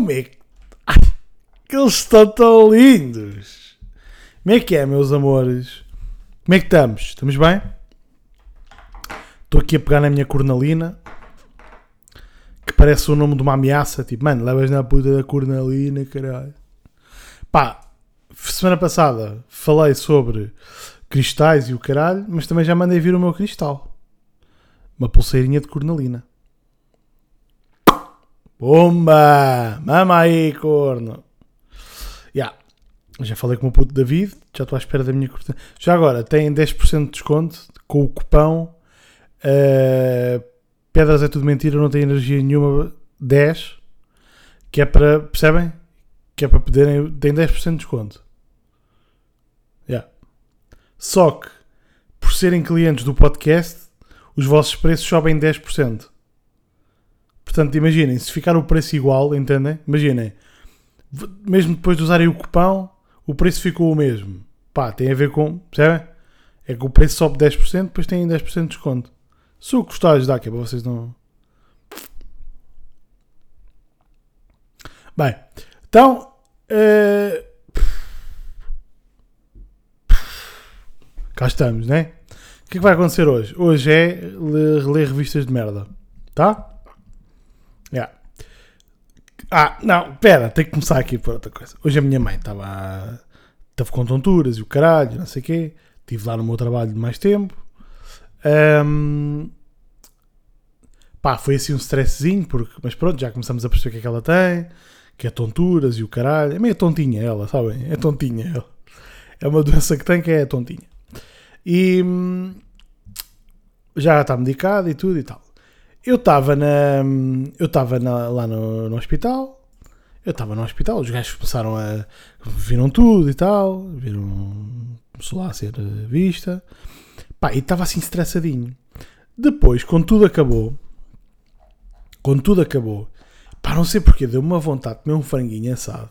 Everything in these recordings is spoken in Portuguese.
como é que. Ai, que eles estão tão lindos! Como é que é, meus amores? Como é que estamos? Estamos bem? Estou aqui a pegar na minha cornalina, que parece o nome de uma ameaça. Tipo, mano, levas na puta da cornalina, caralho. Pá, semana passada falei sobre cristais e o caralho, mas também já mandei vir o meu cristal. Uma pulseirinha de cornalina. Bomba! Mama aí, corno! Yeah. Já falei com o puto David, já estou à espera da minha cortina. Já agora, tem 10% de desconto com o cupão uh, Pedras é tudo mentira, não tem energia nenhuma 10, que é para, percebem? Que é para poderem, tem 10% de desconto. Yeah. Só que, por serem clientes do podcast, os vossos preços sobem 10%. Portanto, imaginem, se ficar o preço igual, entendem? Imaginem, mesmo depois de usarem o cupão, o preço ficou o mesmo. Pá, tem a ver com, percebem? É que o preço sobe 10%, depois têm 10% de desconto. Se gostar de ajudar, que é para vocês não. Bem, então. Uh... Cá estamos, né? O que é que vai acontecer hoje? Hoje é ler revistas de merda. Tá? Yeah. Ah, não, pera, tem que começar aqui por outra coisa. Hoje a minha mãe estava. Estava com tonturas e o caralho, não sei o quê. Estive lá no meu trabalho de mais tempo. Um, pá, foi assim um stresszinho, porque, mas pronto, já começamos a perceber o que é que ela tem, que é tonturas e o caralho. É meio tontinha ela, sabem? É tontinha ela. É uma doença que tem que é tontinha. E hum, já está medicada e tudo e tal. Eu estava na. Eu estava lá no, no hospital. Eu estava no hospital, os gajos começaram a. viram tudo e tal. Viram. lá a ser vista. Pá, e estava assim estressadinho. Depois, quando tudo acabou, quando tudo acabou, pá, não sei porque, deu-me uma vontade de comer um franguinho assado.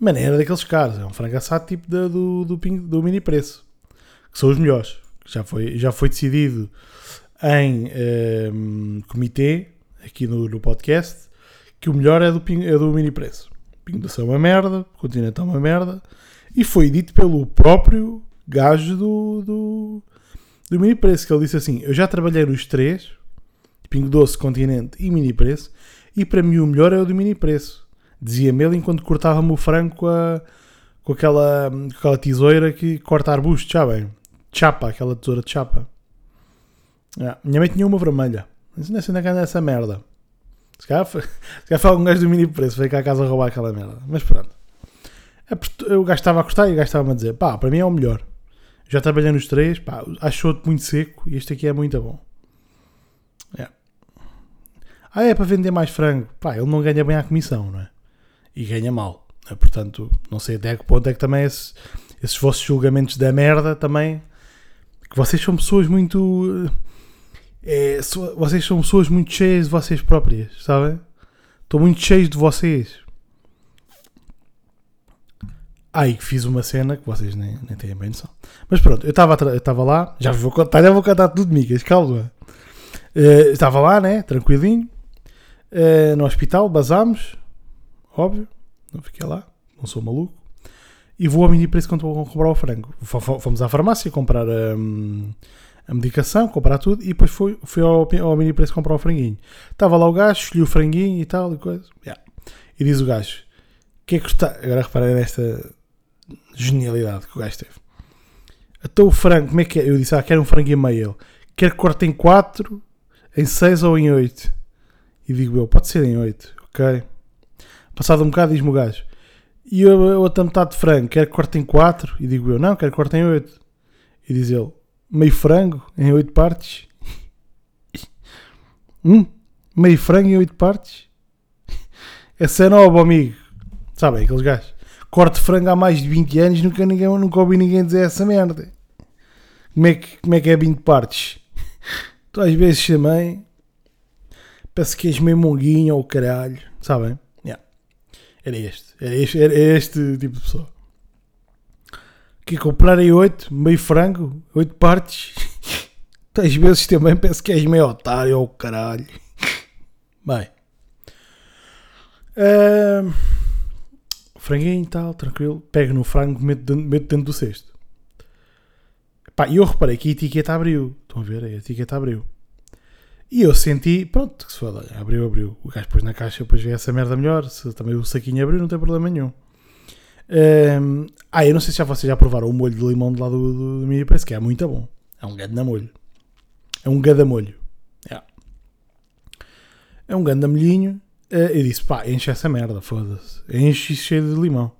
Mano, era daqueles caras, é um frango assado tipo da, do, do, do, mini preço, que são os melhores. Já foi, já foi decidido em um, ehm, comitê, aqui no, no, podcast, que o melhor é do, é do mini preço. Pingo doce é uma merda, continente é uma merda, e foi dito pelo próprio gajo do, do, do mini preço, que ele disse assim: Eu já trabalhei nos três, Pingo Doce, Continente e Mini Preço, e para mim o melhor é o do Mini Preço. Dizia-me ele enquanto cortava-me o frango com, a, com, aquela, com aquela tesoura que corta arbustos, já bem? Chapa, aquela tesoura de chapa. Ah, minha mãe tinha uma vermelha. Não sei onde é essa merda. Se calhar, foi, se calhar foi algum gajo do mini preço, veio cá a casa roubar aquela merda. Mas pronto. É o gajo estava a cortar e o gajo estava a dizer: pá, para mim é o melhor. Já trabalhei nos três, pá, acho outro muito seco e este aqui é muito bom. É. Ah, é para vender mais frango. Pá, ele não ganha bem a comissão, não é? E ganha mal. É? Portanto, não sei até que ponto é que também esse, esses vossos julgamentos da merda também. Que vocês são pessoas muito. É, vocês são pessoas muito cheias de vocês próprias, sabem? Estou muito cheio de vocês. Aí fiz uma cena que vocês nem, nem têm bem noção. Mas pronto, eu estava lá, já vou contar, já vou contar tudo, migas, calma. Uh, estava lá, né, tranquilinho, uh, no hospital, basámos, óbvio, não fiquei lá, não sou maluco. E vou ao mini preço quando vou comprar o frango. Fomos à farmácia comprar um, a medicação, comprar tudo, e depois fui, fui ao, ao mini preço comprar o franguinho. Estava lá o gajo, escolhi o franguinho e tal, e coisa. Yeah. E diz o gajo, que é que está... Agora reparei nesta Genialidade que o gajo teve. Até o frango, como é que é? Eu disse, ah, quero um frango e meio. Quer que corte em 4, em 6 ou em 8? E digo eu, pode ser em 8, ok? Passado um bocado, diz-me o gajo. E eu, a outra metade de frango, quer que corte em 4? E digo eu, não, quero que corte em 8. E diz ele, meio frango em 8 partes? hum? Meio frango em 8 partes? Essa é nova, amigo. Sabem, aqueles gajos corte frango há mais de 20 anos, nunca, ninguém, nunca ouvi ninguém dizer essa merda. Como é que, como é, que é 20 partes? Tu às vezes também peço que és meio monguinho ou caralho, sabem? Yeah. Era este, era este, era este tipo de pessoa. Que comprarem 8, meio frango, 8 partes. Às vezes também peço que és meio otário ou caralho. Bem. Ahm, franguinho e tal, tranquilo. Pego no frango, meto meto dentro do cesto. Pá, e eu reparei que a etiqueta abriu. Estão a ver? A etiqueta abriu. E eu senti, pronto, que se foda, abriu, abriu. O gajo depois na caixa, depois vê essa merda melhor. Se também o saquinho abriu, não tem problema nenhum. Ahm, ah, eu não sei se já vocês já provaram o molho de limão de lá do, do, do mini preço, que é muito bom. É um ganda molho. É um ganda molho. É. É um ganda molhinho. Eh, eu disse, pá, enche essa merda, foda-se. Enche cheio de limão.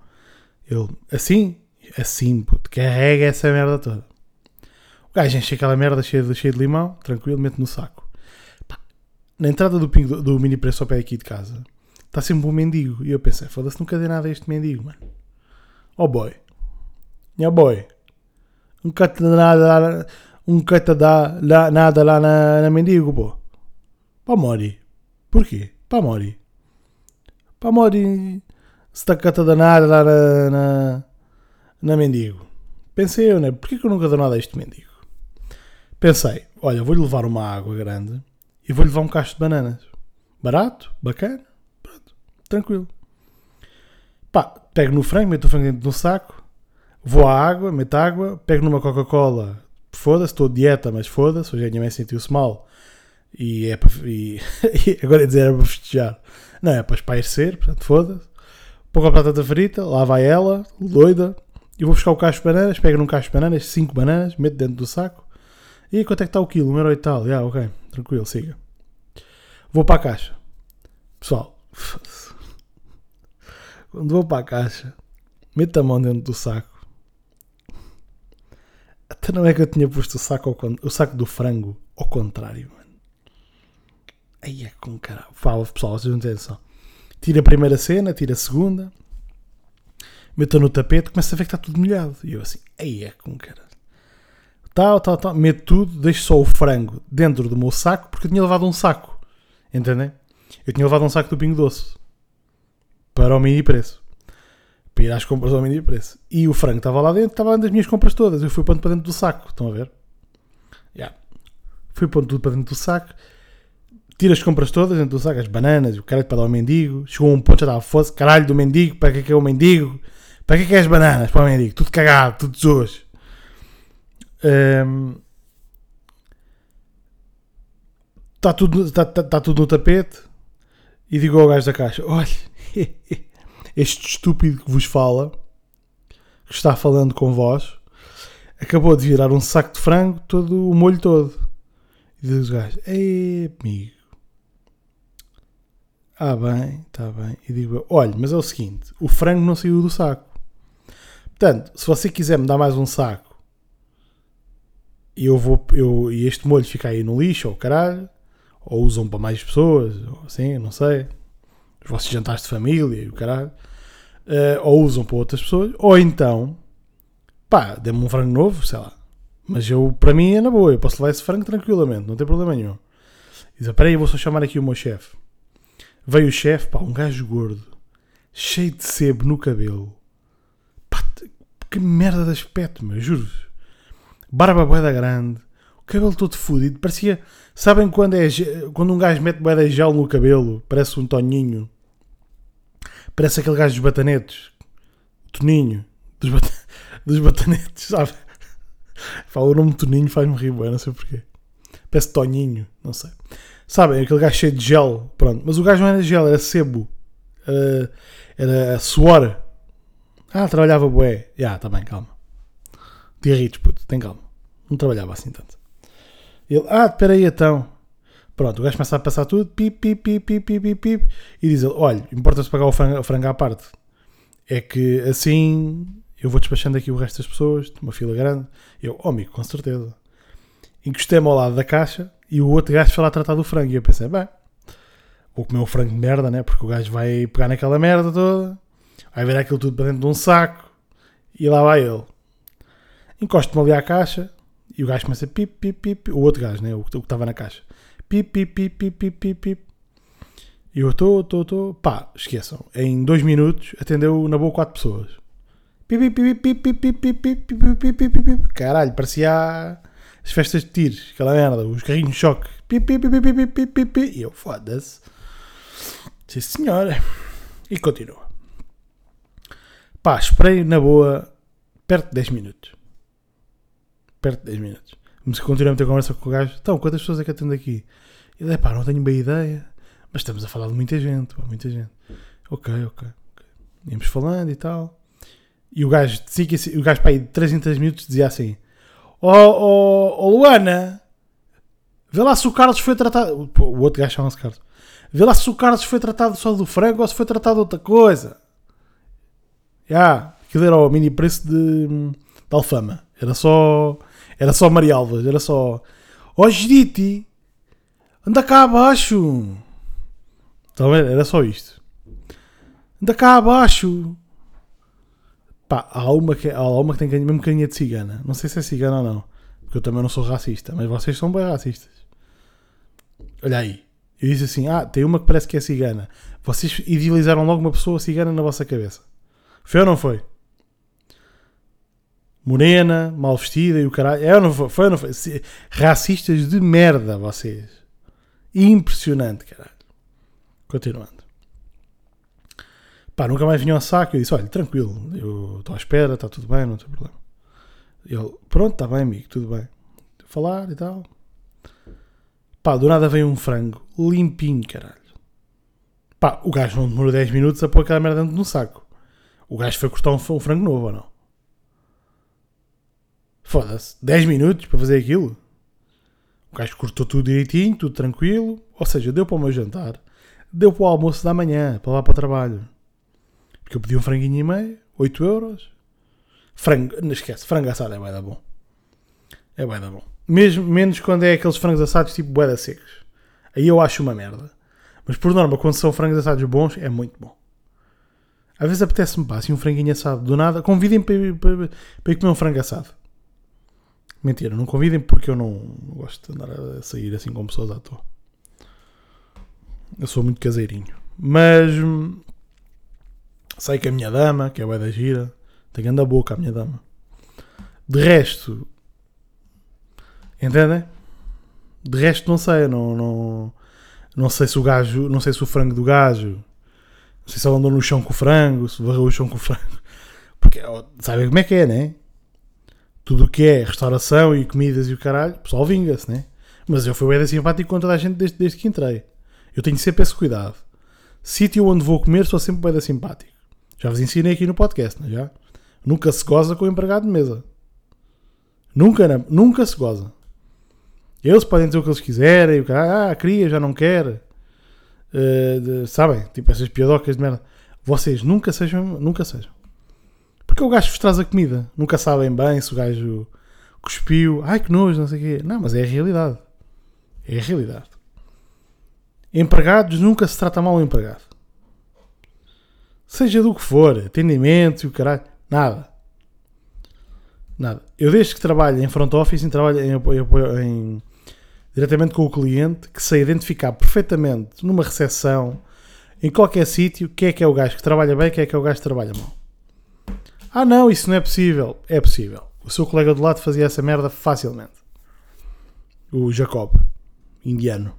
Ele, assim, assim, puto, carrega essa merda toda. O gajo enche aquela merda cheia de, cheia de limão, tranquilo, mete no saco. Pá, na entrada do, do, do mini preço ao pé aqui de casa, está sempre um mendigo. E eu pensei, foda-se, nunca dei nada a este mendigo, mano. Oh boy. Nha boy. Nunca te dá nada lá, nunca te dá lá- nada lá na, na mendigo, pô. Pá, Mori. Porquê? Pá, Mori. Pá, Mori. Se está cata danada lá na, na, na mendigo. Pensei eu, né? Porquê que eu nunca dou nada a este mendigo? Pensei, olha, vou-lhe levar uma água grande e vou-lhe levar um cacho de bananas. Barato, bacana, pronto, tranquilo. Pá, pego no frango, meto o frango dentro do saco, vou à água, meto água, pego numa Coca-Cola, foda-se, estou de dieta, mas foda-se, hoje a minha mãe sentiu-se mal e é para. E, agora é dizer era para festejar. Não, é para espairecer, portanto, foda-se. Pouco a batata frita, lá vai ela, doida, e vou buscar o cacho de bananas, pego num cacho de bananas, 5 bananas, meto dentro do saco. E quanto é que está o quilo? Um euro e tal. Já, ok, tranquilo, siga. Vou para a caixa. Pessoal, quando vou para a caixa, meto a mão dentro do saco. Até não é que eu tinha posto o saco, ao o saco do frango ao contrário, mano. Aí é com caralho. Fala, pessoal, vocês não têm atenção. Tira a primeira cena, tira a segunda, meto no tapete, começo a ver que está tudo molhado. E eu assim, aí é com caralho. Tal, tal, tal, meto tudo, deixo só o frango dentro do meu saco, porque eu tinha levado um saco. Entendem? Eu tinha levado um saco do Pingo Doce para o mini preço. Para ir às compras ao mini preço. E o frango estava lá dentro, estava lá das minhas compras todas. Eu fui pondo para dentro do saco. Estão a ver? Yeah. Fui pondo tudo para dentro do saco. Tiro as compras todas dentro do saco, as bananas, o caralho para dar ao mendigo. Chegou um ponto, já estava fosse, caralho do mendigo, para que é que é o mendigo? Para que é que é as bananas para o mendigo? Tudo cagado, tudo zoos. Está tudo, tá, tá, tá tudo no tapete. E digo ao gajo da caixa: Olha, este estúpido que vos fala, que está falando com vós, acabou de virar um saco de frango, todo o molho todo. E diz o gajo: Ei, amigo. Ah, bem, está bem. E digo: Olha, mas é o seguinte: o frango não saiu do saco. Portanto, se você quiser me dar mais um saco e eu vou eu, e este molho fica aí no lixo ou caralho, ou usam para mais pessoas, assim, não sei, os vossos jantares de família e o caralho, eh, ou usam para outras pessoas, ou então, pá, dê-me um frango novo, sei lá. Mas eu, para mim, é na boa, eu posso levar esse frango tranquilamente, não tem problema nenhum. Diz, aí, vou só chamar aqui o meu chefe. Veio o chefe, pá, um gajo gordo, cheio de sebo no cabelo. Pá, que merda de aspecto, meu, juro barba boeda grande, o cabelo todo fudido, parecia. Sabem quando, é, quando um gajo mete boeda gel no cabelo? Parece um Toninho. Parece aquele gajo dos batanetes. Toninho. Dos, bata- dos batanetes, sabe? Fala o nome Toninho faz-me rir, bué, não sei porquê. Parece Toninho, não sei. Sabem, aquele gajo cheio de gel, pronto. Mas o gajo não era gel, era sebo. Era, era suor. Ah, trabalhava bué. Já, tá bem, calma. Diarritos, puto, tem calma. Não trabalhava assim tanto. Ele, ah, espera aí então. Pronto, o gajo começa a passar tudo, pip, pip, pip, pip, pip, pip, pip, e diz ele, olha, importa-se pagar o frango, o à parte. É que assim eu vou despachando aqui o resto das pessoas, uma fila grande. Eu, oh amigo, com certeza. Encostei-me ao lado da caixa e o outro gajo foi lá tratar do frango. E eu pensei, bem, vou comer um frango de merda, né? Porque o gajo vai pegar naquela merda toda, vai ver aquilo tudo para dentro de um saco e lá vai ele encosto-me ali à caixa e o gajo começa a pip, pip, pip, o outro gajo, né? o, que- estava na caixa, pip, pip, pip, pip, pip, pip, pip. E eu estou, estou, estou, pá, esqueçam, em dois minutos atendeu na boa quatro pessoas. Pip, pip, pip, pip, pip, pip, pip, pip, pip, pip, pip. Caralho, parecia as festas de tiros, aquela merda, os carrinhos de choque. Pip, pip, pip, pip, pip, pip, pip. E eu, foda-se. Sim, senhora. E continua. Pá, esperei na boa perto de 10 minutos. Perto de 10 minutos. Mas continuamos a ter conversa com o gajo. Então, quantas pessoas é que atendo aqui? E daí, pá, não tenho bem ideia. Mas estamos a falar de muita gente, pá, muita gente. Ok, ok. ok. Íamos falando e tal. E o gajo, o gajo, pá, aí de 3 em 3 minutos dizia assim: Ó oh, oh, oh, Luana, vê lá se o Carlos foi tratado. Pô, o outro gajo chama-se Carlos. Vê lá se o Carlos foi tratado só do frango ou se foi tratado de outra coisa. Já, yeah, aquilo era o mini preço de, de Alfama. Era só. Era só Marialvas. Era só. Ó oh, Giditi, anda cá abaixo. Ver? Era só isto. Anda cá abaixo. Pá, há uma que, há uma que tem mesmo carinha de cigana. Não sei se é cigana ou não. Porque eu também não sou racista. Mas vocês são bem racistas. Olha aí. Eu disse assim: Ah, tem uma que parece que é cigana. Vocês idealizaram logo uma pessoa cigana na vossa cabeça. Foi ou não foi? Morena, mal vestida e o caralho. É não foi? Foi ou não foi? Racistas de merda, vocês. Impressionante, caralho. Continuando. Pá, nunca mais vinha ao saco. Eu disse: Olha, tranquilo, eu estou à espera, está tudo bem, não tem problema. Ele: Pronto, está bem, amigo, tudo bem. Falar e tal. Pá, do nada veio um frango limpinho, caralho. Pá, o gajo não demorou 10 minutos a pôr aquela merda dentro no saco. O gajo foi cortar um frango novo ou não? Foda-se. 10 minutos para fazer aquilo? O gajo cortou tudo direitinho, tudo tranquilo. Ou seja, deu para o meu jantar. Deu para o almoço da manhã, para lá para o trabalho. Porque eu pedi um franguinho e meio, 8 euros. Frango, não esquece, frango assado é bué da bom. É bué da bom. Mesmo, menos quando é aqueles frangos assados tipo bué da secos. Aí eu acho uma merda. Mas por norma, quando são frangos assados bons, é muito bom. Às vezes apetece-me, pá, assim um franguinho assado do nada. Convidem para, para, para ir comer um frango assado. Mentira, não convidem porque eu não gosto de andar a sair assim com pessoas à toa. Eu sou muito caseirinho. Mas sei que a minha dama, que é a da gira, tem grande boca a minha dama. De resto, Entendem? De resto não sei, não, não, não sei se o gajo, não sei se o frango do gajo, não sei se ele andou no chão com o frango, se varreu o chão com o frango. Porque sabem como é que é, né? Tudo o que é restauração e comidas e o caralho, o pessoal vinga-se, né? Mas eu fui bem simpático com toda a gente desde, desde que entrei. Eu tenho sempre esse cuidado. Sítio onde vou comer, sou sempre bem simpático. Já vos ensinei aqui no podcast, não é já? Nunca se goza com o empregado de mesa. Nunca, nunca se goza. Eles podem dizer o que eles quiserem, o cara, ah, queria, já não quer. Uh, de, sabem? Tipo essas piadocas de merda. Vocês nunca sejam, nunca sejam. Porque o gajo vos traz a comida. Nunca sabem bem se o gajo cuspiu. Ai que nojo, não sei o quê. Não, mas é a realidade. É a realidade. Empregados nunca se trata mal o empregado. Seja do que for, atendimento e o caralho. Nada. Nada. Eu desde que trabalho em front office, em trabalho em, em, em diretamente com o cliente, que sei identificar perfeitamente numa recepção, em qualquer sítio, quem é que é o gajo que trabalha bem, quem é que é o gajo que trabalha mal. Ah não, isso não é possível. É possível. O seu colega do lado fazia essa merda facilmente. O Jacob, indiano.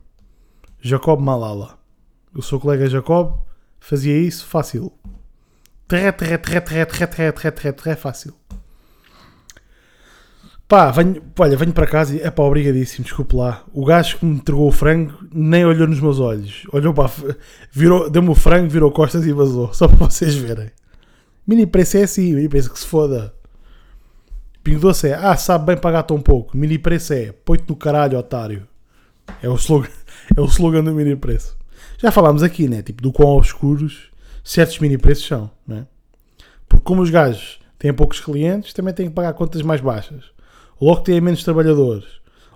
Jacob Malala. O seu colega Jacob fazia isso fácil. Tré, tré, tré, tré, tré, tré, tré, tré, tré, fácil. Pá, venho, olha, venho para casa e é pá, obrigadíssimo, desculpe lá. O gajo que me entregou o frango nem olhou nos meus olhos. Olhou para. Virou, deu-me o frango, virou costas e vazou. Só para vocês verem. Mini preço é assim, mini preço que se foda. Pingo doce é, ah, sabe bem pagar tão pouco. Mini preço é, põe-te no caralho, otário. É o slogan, é o slogan do mini preço. Já falámos aqui, né? Tipo, do quão obscuros certos mini preços são, né? Porque como os gajos têm poucos clientes, também têm que pagar contas mais baixas logo têm menos trabalhadores.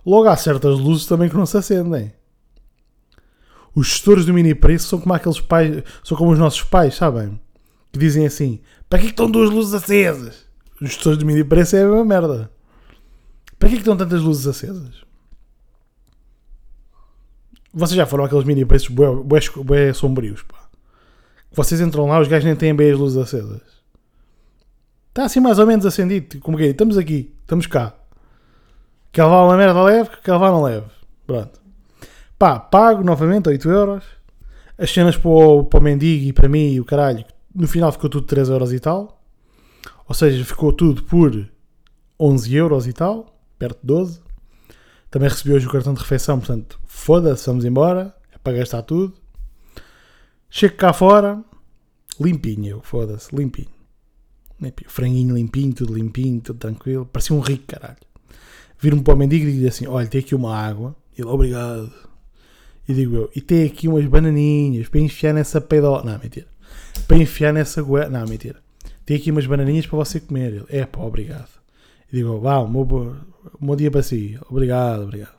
Logo há certas luzes também que não se acendem. Os gestores do mini preço são como aqueles pais, são como os nossos pais, sabem? Que dizem assim: para que, estão duas luzes acesas? Os gestores do mini preço é a mesma merda. Para que, que estão tantas luzes acesas? Vocês já foram aqueles mini preços bué, bué, bué sombrios, pá. Vocês entram lá, os gajos nem têm bem as luzes acesas. Está assim mais ou menos acendido. Como que é? Estamos aqui, estamos cá. Quer levar uma merda leve, quer levar não leve. Pronto. Pá, pago novamente 8 euros. As cenas para o, para o mendigo e para mim e o caralho, no final ficou tudo 3 euros e tal. Ou seja, ficou tudo por 11 euros e tal, perto de 12. Também recebi hoje o cartão de refeição, portanto, foda-se, vamos embora. É para gastar tudo. Chego cá fora, limpinho, foda-se, limpinho. limpinho. Franguinho limpinho, tudo limpinho, tudo tranquilo. Parecia um rico, caralho. Viro-me para o mendigo e digo assim: Olha, tem aqui uma água. Ele, obrigado. E digo eu: E tem aqui umas bananinhas para enfiar nessa pedola. Não, mentira. Para enfiar nessa goela. Não, mentira. Tem aqui umas bananinhas para você comer. Ele, é pá, obrigado. E digo: Vá, um bom, bom dia para si. Obrigado, obrigado.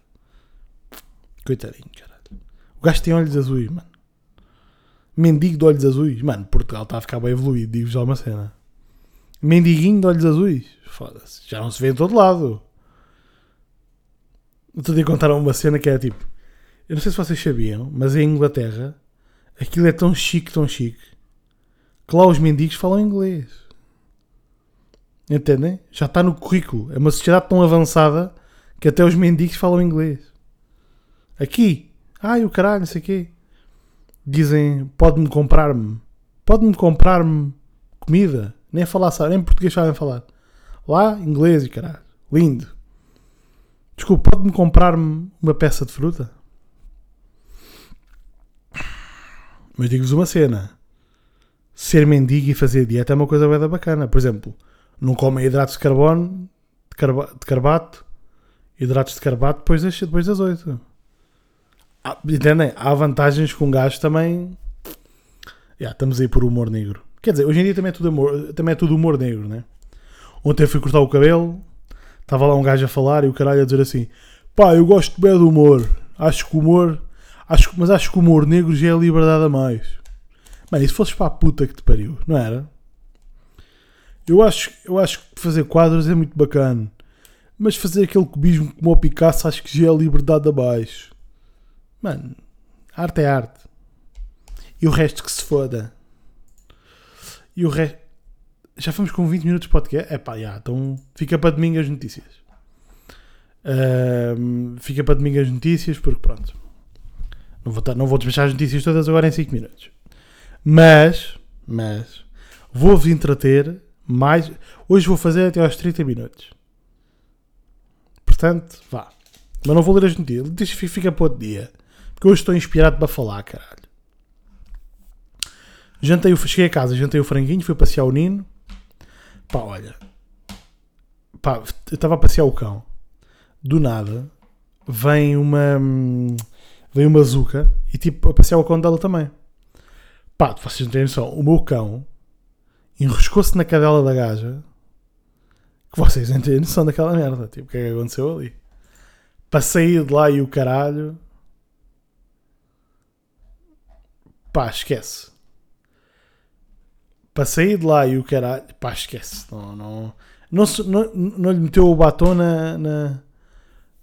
Coitadinho, caralho. O gajo tem olhos azuis, mano. Mendigo de olhos azuis. Mano, Portugal está a ficar bem evoluído, digo já uma cena. Mendiguinho de olhos azuis. Foda-se. Já não se vê em todo lado. Outro dia contaram uma cena que era tipo. Eu não sei se vocês sabiam, mas em Inglaterra aquilo é tão chique, tão chique, que lá os mendigos falam inglês. Entendem? Já está no currículo. É uma sociedade tão avançada que até os mendigos falam inglês. Aqui. Ai, o caralho, não sei o quê. Dizem, pode-me comprar-me. Pode-me comprar-me comida. Nem falar, nem português sabem falar. Lá, inglês e caralho. Lindo. Desculpa, pode-me comprar-me uma peça de fruta? Mas digo-vos uma cena. Ser mendigo e fazer dieta é uma coisa bem bacana. Por exemplo, não comem hidratos de carbono, de, carba, de carbato, hidratos de carbato depois das, depois das 8. Ah, entendem? Há vantagens com um gajo também. Yeah, estamos aí por humor negro. Quer dizer, hoje em dia também é tudo humor, também é tudo humor negro, né? Ontem fui cortar o cabelo, estava lá um gajo a falar e o caralho a dizer assim: pá, eu gosto bem do humor. Acho que o humor Acho, mas acho que o humor negro já é liberdade a mais. Mano, e se fosses para a puta que te pariu, não era? Eu acho, eu acho que fazer quadros é muito bacana. Mas fazer aquele cubismo como o Picasso acho que já é liberdade abaixo. Mano, arte é arte. E o resto que se foda. E o resto. Já fomos com 20 minutos de podcast? É pá, já, então fica para domingo as notícias. Fica para domingo as notícias, porque pronto. Não vou, não vou despachar as notícias todas agora em 5 minutos. Mas, mas, vou-vos entreter mais. Hoje vou fazer até aos 30 minutos. Portanto, vá. Mas não vou ler as notícias. Deixa fica para outro dia. Porque hoje estou inspirado para falar, caralho. Jantei o, cheguei a casa, jantei o franguinho, fui passear o Nino. Pá, olha. Pá, eu estava a passear o cão. Do nada, vem uma. Hum, veio uma zuca e tipo a passear o cão dela também. Pá, vocês não têm noção, o meu cão enroscou-se na cadela da gaja que vocês não têm noção daquela merda. Tipo, o que é que aconteceu ali? Passei de lá e o caralho. Pá, esquece. Passei de lá e o caralho. Pá, esquece. Não, não, não, não, não lhe meteu o batom na, na,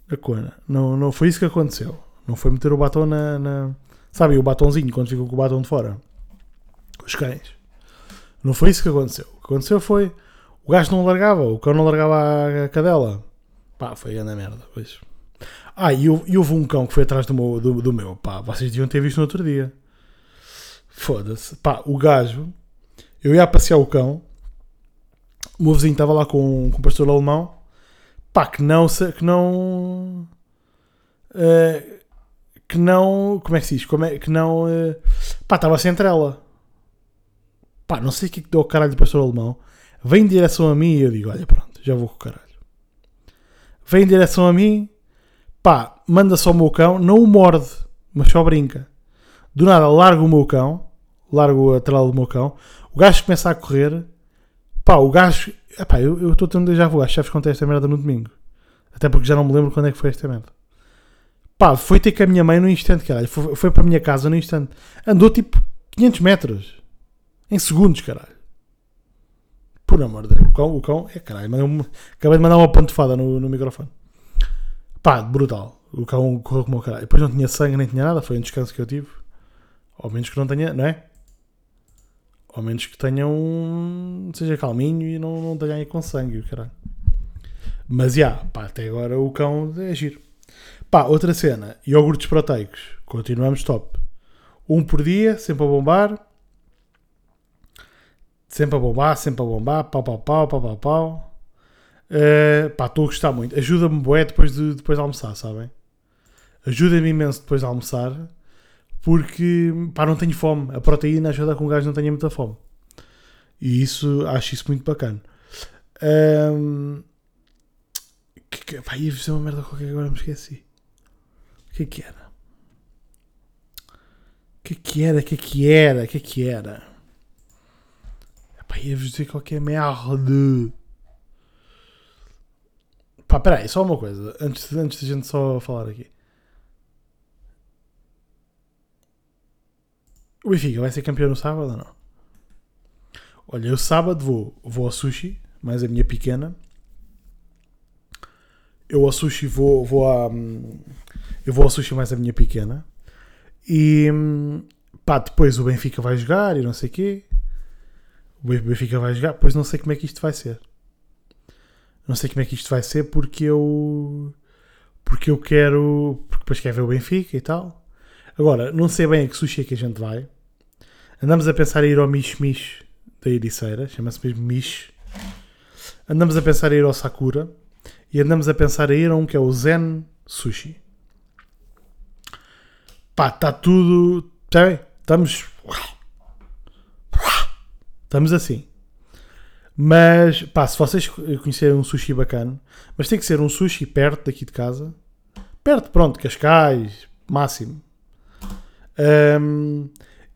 na cona. Não, não foi isso que aconteceu. Não foi meter o batom na, na. Sabe, o batonzinho quando fica com o batom de fora? Os cães. Não foi isso que aconteceu. O que aconteceu foi. O gajo não largava, o cão não largava a cadela. Pá, foi grande merda. Pois. Ah, e, e houve um cão que foi atrás do meu, do, do meu. Pá, vocês deviam ter visto no outro dia. Foda-se. Pá, o gajo. Eu ia a passear o cão. O meu vizinho estava lá com, com o pastor alemão. Pá, que não. Que não. Uh, que não. Como é que se diz? Como é, que não. Uh, pá, estava sem ela. Pá, não sei o que é deu o caralho do pastor alemão. Vem em direção a mim e eu digo: olha, pronto, já vou com o caralho. Vem em direção a mim, pá, manda só o meu cão, não o morde, mas só brinca. Do nada, largo o meu cão, largo a trela do meu cão, o gajo começa a correr, pá, o gajo. Eu estou tendo já vou, acho que já vos contei esta merda no domingo. Até porque já não me lembro quando é que foi esta merda. Pá, foi ter com a minha mãe no instante, caralho. Foi, foi para a minha casa no instante. Andou tipo 500 metros. Em segundos, caralho. Por amor de Deus. O cão, o cão é caralho. Acabei de mandar uma pantofada no, no microfone. Pá, brutal. O cão correu como o caralho. Depois não tinha sangue nem tinha nada. Foi um descanso que eu tive. Ao menos que não tenha, não é? Ao menos que tenha um. seja calminho e não, não tenha aí com sangue, caralho. Mas já, yeah, pá, até agora o cão é giro. Pá, outra cena. Iogurtes proteicos. Continuamos top. Um por dia, sempre a bombar. Sempre a bombar, sempre a bombar. Pau, pau, pau, pau, pau, pau. Uh, pá, estou a gostar muito. Ajuda-me bué depois de, depois de almoçar, sabem? Ajuda-me imenso depois de almoçar. Porque, pá, não tenho fome. A proteína ajuda com o gajo não tenha muita fome. E isso, acho isso muito bacana. Um, que, que, pá, ia dizer uma merda qualquer agora me esqueci. O que é que era? O que é que era? O que é que era? O que é que era? Pá, ia-vos dizer qualquer merda. Pá, peraí, só uma coisa. Antes, antes da gente só falar aqui. O Benfica vai ser campeão no sábado ou não? Olha, eu sábado vou, vou ao sushi, mais a minha pequena. Eu ao sushi vou, vou a. Eu vou ao sushi mais a minha pequena. E pá, depois o Benfica vai jogar e não sei o quê. O Benfica vai jogar, pois não sei como é que isto vai ser. Não sei como é que isto vai ser porque eu. Porque eu quero. Porque depois quero ver o Benfica e tal. Agora, não sei bem a que sushi é que a gente vai. Andamos a pensar em ir ao Mish Mish da Ericeira, chama-se mesmo Mish. Andamos a pensar em ir ao Sakura e andamos a pensar em ir a um que é o Zen Sushi. Pá, está tudo. Tá Estamos. Estamos assim. Mas, pá, se vocês conhecerem um sushi bacana, mas tem que ser um sushi perto daqui de casa. Perto, pronto, Cascais, máximo. Um,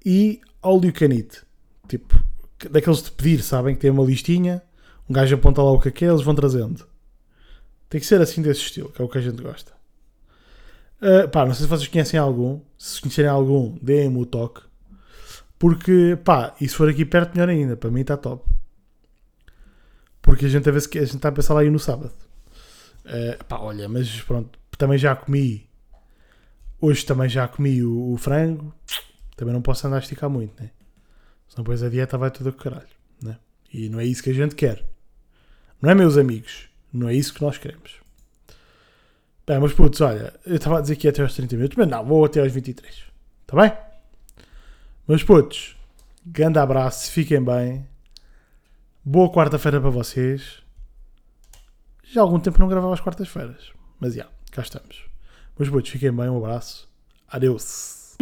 e all you can eat. Tipo, daqueles de pedir, sabem? Que tem uma listinha, um gajo aponta lá o que é que é, eles vão trazendo. Tem que ser assim desse estilo, que é o que a gente gosta. Uh, pá, não sei se vocês conhecem algum. Se conhecerem algum, deem-me o toque. Porque, pá, e se for aqui perto, melhor ainda. Para mim está top. Porque a gente, a, se, a gente está a pensar lá aí no sábado. Uh, pá, olha, mas pronto. Também já comi. Hoje também já comi o, o frango. Também não posso andar a esticar muito, né? Senão depois a dieta vai tudo a caralho. Né? E não é isso que a gente quer. Não é, meus amigos? Não é isso que nós queremos. Bem, mas putz, olha, eu estava a dizer que ia até aos 30 minutos, mas não, vou até aos 23. Está bem? Mas putz, grande abraço, fiquem bem. Boa quarta-feira para vocês. Já há algum tempo não gravava às quartas-feiras. Mas já, cá estamos. Mas putz, fiquem bem, um abraço. Adeus.